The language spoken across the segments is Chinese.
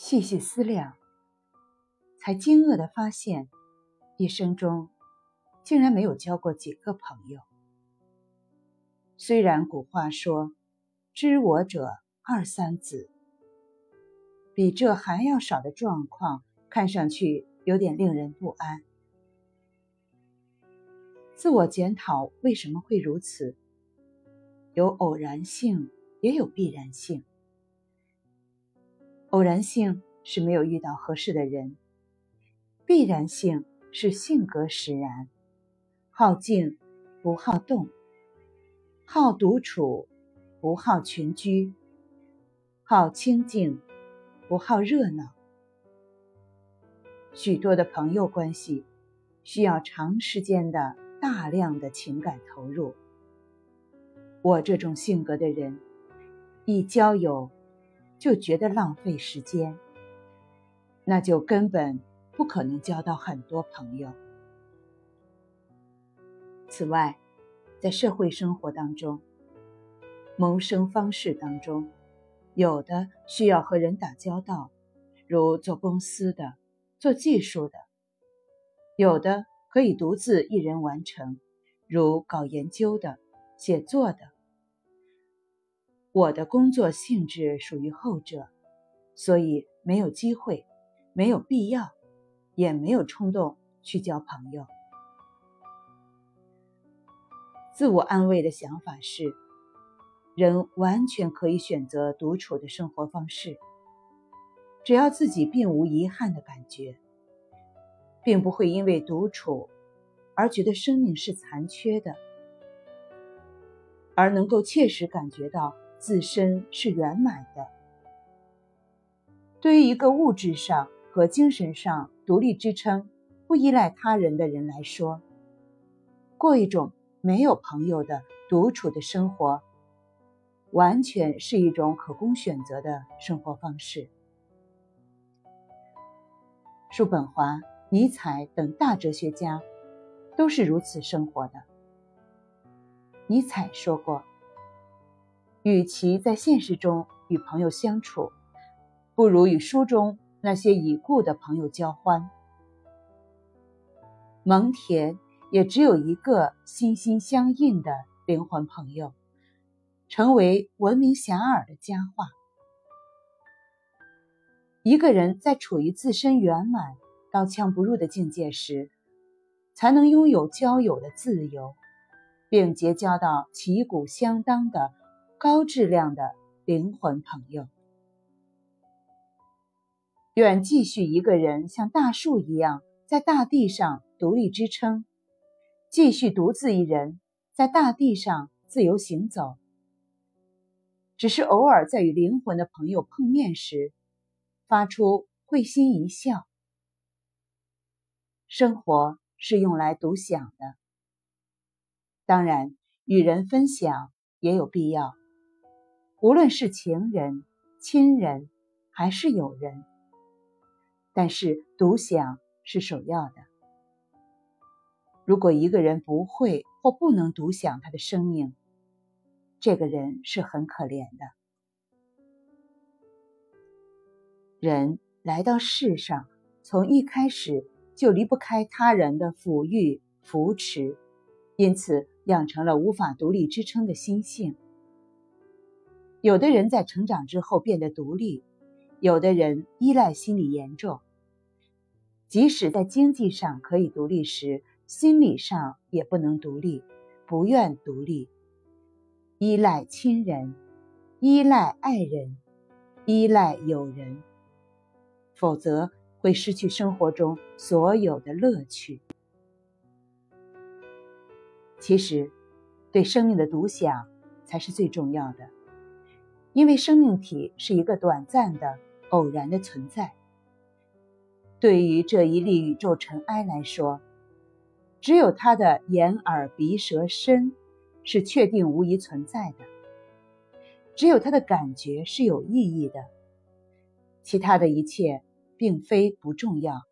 细细思量，才惊愕的发现，一生中竟然没有交过几个朋友。虽然古话说“知我者二三子”，比这还要少的状况，看上去有点令人不安。自我检讨为什么会如此？有偶然性，也有必然性。偶然性是没有遇到合适的人，必然性是性格使然，好静不好动，好独处不好群居，好清静不好热闹。许多的朋友关系需要长时间的大量的情感投入。我这种性格的人，一交友。就觉得浪费时间，那就根本不可能交到很多朋友。此外，在社会生活当中，谋生方式当中，有的需要和人打交道，如做公司的、做技术的；有的可以独自一人完成，如搞研究的、写作的。我的工作性质属于后者，所以没有机会，没有必要，也没有冲动去交朋友。自我安慰的想法是，人完全可以选择独处的生活方式，只要自己并无遗憾的感觉，并不会因为独处而觉得生命是残缺的，而能够切实感觉到。自身是圆满的。对于一个物质上和精神上独立支撑、不依赖他人的人来说，过一种没有朋友的独处的生活，完全是一种可供选择的生活方式。叔本华、尼采等大哲学家都是如此生活的。尼采说过。与其在现实中与朋友相处，不如与书中那些已故的朋友交欢。蒙恬也只有一个心心相印的灵魂朋友，成为闻名遐迩的佳话。一个人在处于自身圆满、刀枪不入的境界时，才能拥有交友的自由，并结交到旗鼓相当的。高质量的灵魂朋友，愿继续一个人像大树一样在大地上独立支撑，继续独自一人在大地上自由行走。只是偶尔在与灵魂的朋友碰面时，发出会心一笑。生活是用来独享的，当然与人分享也有必要。无论是情人、亲人，还是友人，但是独享是首要的。如果一个人不会或不能独享他的生命，这个人是很可怜的。人来到世上，从一开始就离不开他人的抚育、扶持，因此养成了无法独立支撑的心性。有的人在成长之后变得独立，有的人依赖心理严重。即使在经济上可以独立时，心理上也不能独立，不愿独立，依赖亲人，依赖爱人，依赖友人，否则会失去生活中所有的乐趣。其实，对生命的独享才是最重要的。因为生命体是一个短暂的、偶然的存在。对于这一粒宇宙尘埃来说，只有它的眼、耳、鼻、舌、身是确定无疑存在的；只有它的感觉是有意义的，其他的一切并非不重要，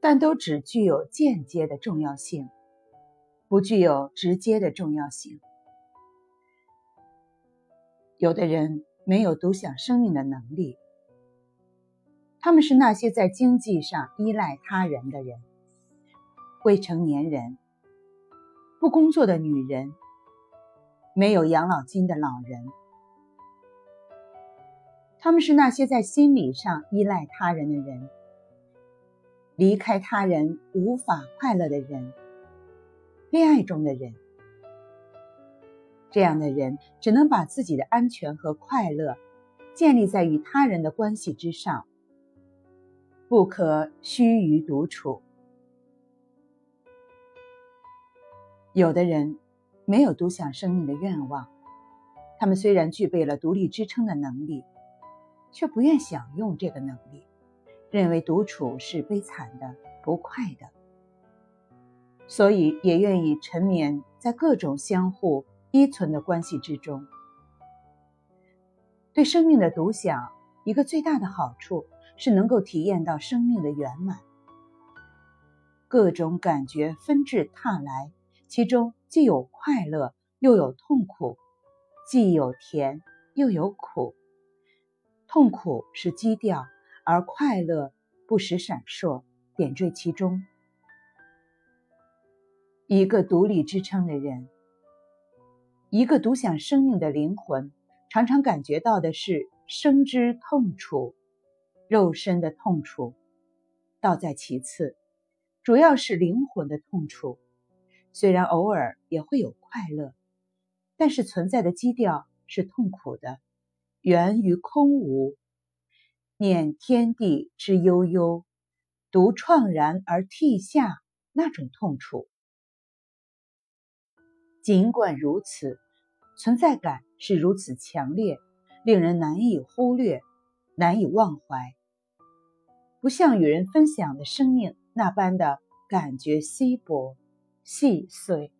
但都只具有间接的重要性，不具有直接的重要性。有的人没有独享生命的能力，他们是那些在经济上依赖他人的人，未成年人，不工作的女人，没有养老金的老人。他们是那些在心理上依赖他人的人，离开他人无法快乐的人，恋爱中的人。这样的人只能把自己的安全和快乐建立在与他人的关系之上，不可须臾独处。有的人没有独享生命的愿望，他们虽然具备了独立支撑的能力，却不愿享用这个能力，认为独处是悲惨的、不快的，所以也愿意沉湎在各种相互。依存的关系之中，对生命的独享，一个最大的好处是能够体验到生命的圆满。各种感觉纷至沓来，其中既有快乐，又有痛苦；既有甜，又有苦。痛苦是基调，而快乐不时闪烁，点缀其中。一个独立支撑的人。一个独享生命的灵魂，常常感觉到的是生之痛楚，肉身的痛楚，倒在其次，主要是灵魂的痛楚。虽然偶尔也会有快乐，但是存在的基调是痛苦的，源于空无，念天地之悠悠，独怆然而涕下那种痛楚。尽管如此，存在感是如此强烈，令人难以忽略、难以忘怀。不像与人分享的生命那般的感觉稀薄、细碎。